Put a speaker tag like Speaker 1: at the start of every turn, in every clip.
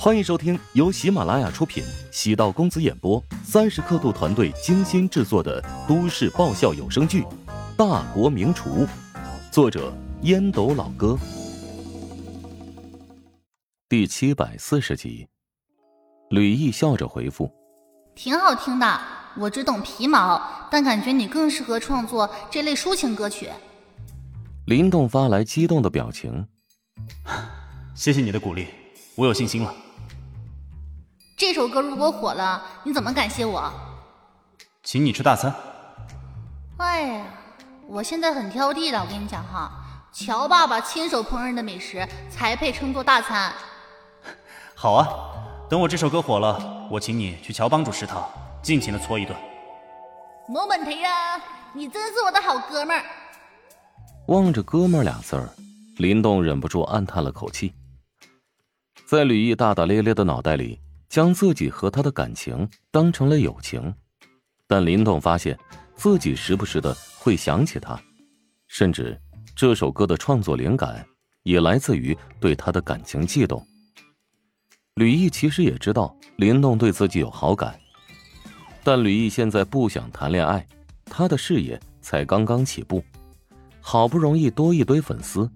Speaker 1: 欢迎收听由喜马拉雅出品、喜道公子演播、三十刻度团队精心制作的都市爆笑有声剧《大国名厨》，作者烟斗老哥，第七百四十集。吕毅笑着回复：“
Speaker 2: 挺好听的，我只懂皮毛，但感觉你更适合创作这类抒情歌曲。”
Speaker 1: 林动发来激动的表情：“
Speaker 3: 谢谢你的鼓励，我有信心了。”
Speaker 2: 这首歌如果火了，你怎么感谢我？
Speaker 3: 请你吃大餐。
Speaker 2: 哎呀，我现在很挑剔的，我跟你讲哈，乔爸爸亲手烹饪的美食才配称作大餐。
Speaker 3: 好啊，等我这首歌火了，我请你去乔帮主食堂尽情的搓一顿。
Speaker 2: 没问题啊，你真是我的好哥们儿。
Speaker 1: 望着“哥们儿”俩字儿，林动忍不住暗叹了口气，在吕毅大大咧咧的脑袋里。将自己和他的感情当成了友情，但林动发现自己时不时的会想起他，甚至这首歌的创作灵感也来自于对他的感情悸动。吕毅其实也知道林动对自己有好感，但吕毅现在不想谈恋爱，他的事业才刚刚起步，好不容易多一堆粉丝，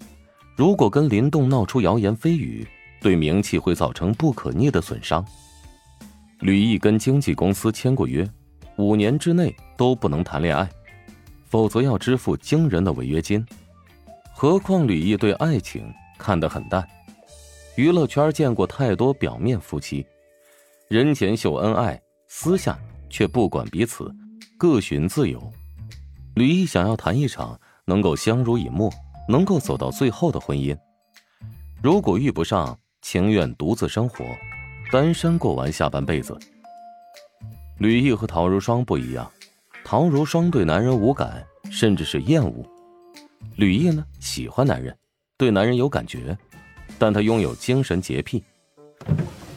Speaker 1: 如果跟林动闹出谣言蜚语，对名气会造成不可逆的损伤。吕毅跟经纪公司签过约，五年之内都不能谈恋爱，否则要支付惊人的违约金。何况吕毅对爱情看得很淡，娱乐圈见过太多表面夫妻，人前秀恩爱，私下却不管彼此，各寻自由。吕毅想要谈一场能够相濡以沫、能够走到最后的婚姻，如果遇不上，情愿独自生活。单身过完下半辈子。吕毅和陶如霜不一样，陶如霜对男人无感，甚至是厌恶；吕毅呢，喜欢男人，对男人有感觉，但他拥有精神洁癖。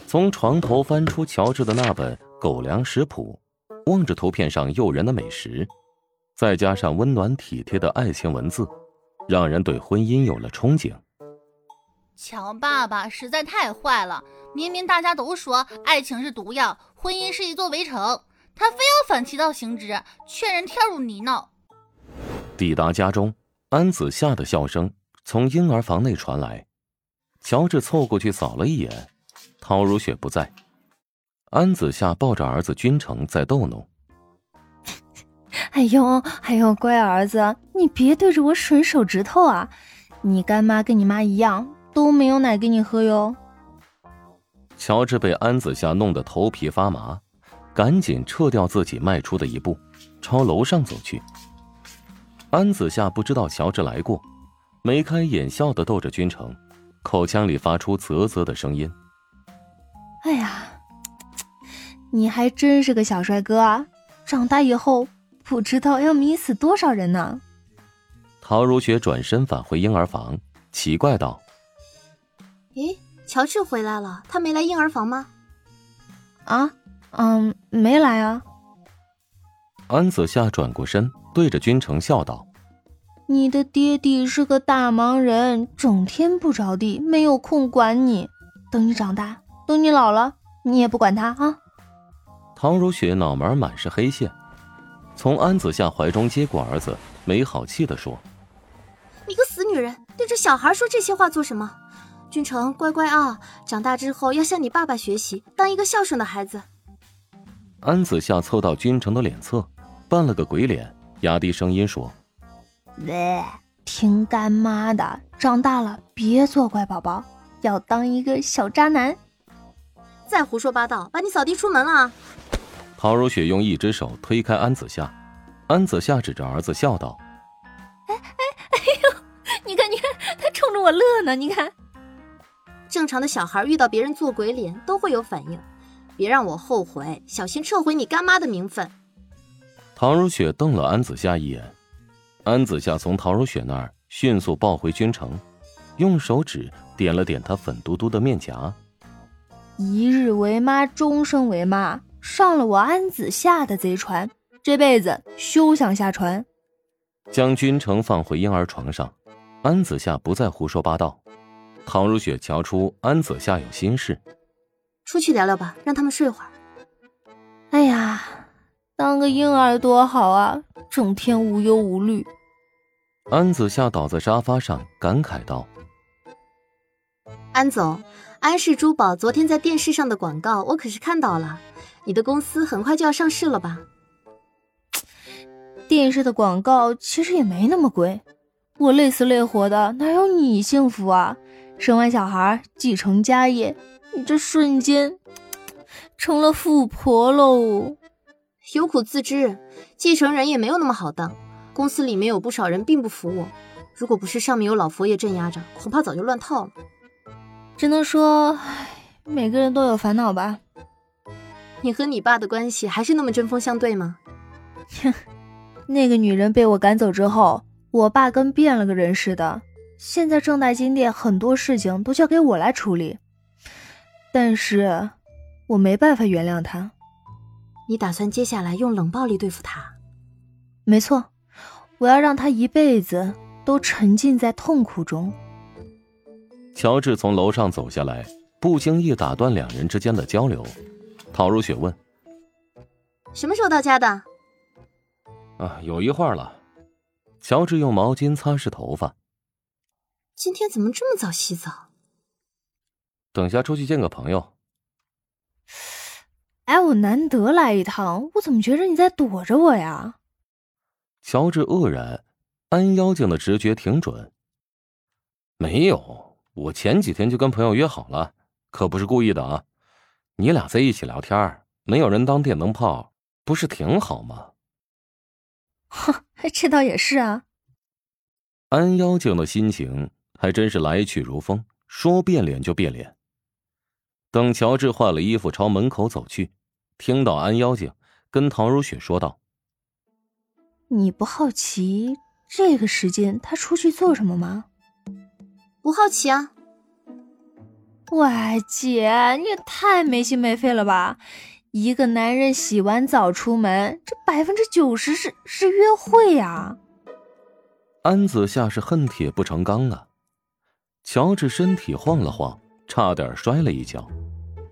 Speaker 1: 从床头翻出乔治的那本狗粮食谱，望着图片上诱人的美食，再加上温暖体贴的爱情文字，让人对婚姻有了憧憬。
Speaker 2: 乔爸爸实在太坏了。明明大家都说爱情是毒药，婚姻是一座围城，他非要反其道行之，劝人跳入泥淖。
Speaker 1: 抵达家中，安子夏的笑声从婴儿房内传来。乔治凑过去扫了一眼，陶如雪不在。安子夏抱着儿子君成在逗弄。
Speaker 4: 哎呦哎呦，乖儿子，你别对着我吮手指头啊！你干妈跟你妈一样，都没有奶给你喝哟。
Speaker 1: 乔治被安子夏弄得头皮发麻，赶紧撤掉自己迈出的一步，朝楼上走去。安子夏不知道乔治来过，眉开眼笑的逗着君城，口腔里发出啧啧的声音：“
Speaker 4: 哎呀，你还真是个小帅哥啊！长大以后不知道要迷死多少人呢。”
Speaker 1: 陶如雪转身返回婴儿房，奇怪道：“
Speaker 5: 咦？”乔治回来了，他没来婴儿房吗？
Speaker 4: 啊，嗯，没来啊。
Speaker 1: 安子夏转过身，对着君城笑道：“
Speaker 4: 你的爹地是个大忙人，整天不着地，没有空管你。等你长大，等你老了，你也不管他啊。”
Speaker 1: 唐如雪脑门满是黑线，从安子夏怀中接过儿子，没好气的说：“
Speaker 5: 你个死女人，对着小孩说这些话做什么？”君成，乖乖啊！长大之后要向你爸爸学习，当一个孝顺的孩子。
Speaker 1: 安子夏凑到君成的脸侧，扮了个鬼脸，压低声音说：“
Speaker 4: 喂，听干妈的，长大了别做乖宝宝，要当一个小渣男。
Speaker 5: 再胡说八道，把你扫地出门了。”
Speaker 1: 陶如雪用一只手推开安子夏，安子夏指着儿子笑道：“
Speaker 4: 哎哎哎呦，你看你看，他冲着我乐呢，你看。”
Speaker 5: 正常的小孩遇到别人做鬼脸都会有反应，别让我后悔，小心撤回你干妈的名分。
Speaker 1: 唐如雪瞪了安子夏一眼，安子夏从唐如雪那儿迅速抱回君城，用手指点了点她粉嘟嘟的面颊。
Speaker 4: 一日为妈，终生为妈，上了我安子夏的贼船，这辈子休想下船。
Speaker 1: 将君城放回婴儿床上，安子夏不再胡说八道。唐如雪瞧出安子夏有心事，
Speaker 5: 出去聊聊吧，让他们睡会儿。
Speaker 4: 哎呀，当个婴儿多好啊，整天无忧无虑。
Speaker 1: 安子夏倒在沙发上，感慨道：“
Speaker 5: 安总，安氏珠宝昨天在电视上的广告，我可是看到了。你的公司很快就要上市了吧？”
Speaker 4: 电视的广告其实也没那么贵，我累死累活的，哪有你幸福啊？生完小孩，继承家业，你这瞬间成了富婆喽。
Speaker 5: 有苦自知，继承人也没有那么好当。公司里面有不少人并不服我，如果不是上面有老佛爷镇压着，恐怕早就乱套了。
Speaker 4: 只能说，唉，每个人都有烦恼吧。
Speaker 5: 你和你爸的关系还是那么针锋相对吗？
Speaker 4: 哼。那个女人被我赶走之后，我爸跟变了个人似的。现在正大金店很多事情都交给我来处理，但是我没办法原谅他。
Speaker 5: 你打算接下来用冷暴力对付他？
Speaker 4: 没错，我要让他一辈子都沉浸在痛苦中。
Speaker 1: 乔治从楼上走下来，不经意打断两人之间的交流。陶如雪问：“
Speaker 5: 什么时候到家的？”
Speaker 1: 啊，有一会儿了。乔治用毛巾擦拭头发。
Speaker 5: 今天怎么这么早洗澡？
Speaker 1: 等下出去见个朋友。
Speaker 4: 哎，我难得来一趟，我怎么觉着你在躲着我呀？
Speaker 1: 乔治愕然，安妖精的直觉挺准。没有，我前几天就跟朋友约好了，可不是故意的啊。你俩在一起聊天，没有人当电灯泡，不是挺好吗？
Speaker 4: 哼，这倒也是啊。
Speaker 1: 安妖精的心情还真是来去如风，说变脸就变脸。等乔治换了衣服朝门口走去，听到安妖精跟陶如雪说道：“
Speaker 4: 你不好奇这个时间他出去做什么吗？”“
Speaker 5: 不好奇啊。”“
Speaker 4: 喂，姐，你也太没心没肺了吧！”一个男人洗完澡出门，这百分之九十是是约会呀。
Speaker 1: 安子夏是恨铁不成钢啊！乔治身体晃了晃，差点摔了一跤，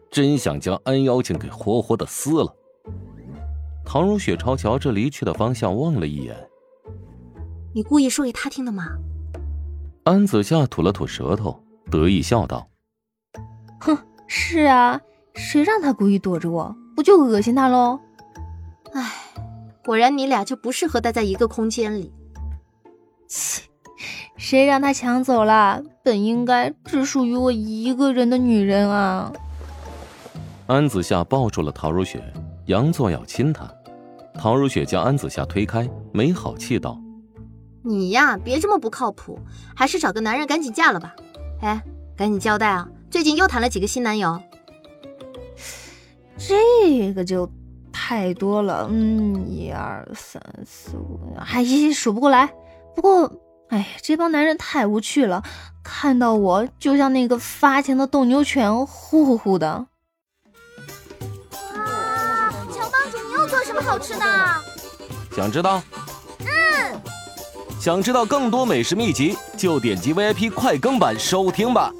Speaker 1: 真想将安妖精给活活的撕了。唐如雪朝乔治离去的方向望了一眼：“
Speaker 5: 你故意说给他听的吗？”
Speaker 1: 安子夏吐了吐舌头，得意笑道：“
Speaker 4: 哼，是啊，谁让他故意躲着我？”不就恶心他喽？
Speaker 5: 唉，果然你俩就不适合待在一个空间里。
Speaker 4: 切，谁让他抢走了本应该只属于我一个人的女人啊！
Speaker 1: 安子夏抱住了陶如雪，佯作要亲她。陶如雪将安子夏推开，没好气道：“
Speaker 5: 你呀，别这么不靠谱，还是找个男人赶紧嫁了吧。哎，赶紧交代啊，最近又谈了几个新男友？”
Speaker 4: 这个就太多了，嗯，一二三四五，还数不过来。不过，哎，这帮男人太无趣了，看到我就像那个发情的斗牛犬，呼呼呼的。
Speaker 2: 哇，乔帮主，你又做什么好吃的？
Speaker 1: 想知道？
Speaker 2: 嗯。
Speaker 1: 想知道更多美食秘籍，就点击 VIP 快更版收听吧。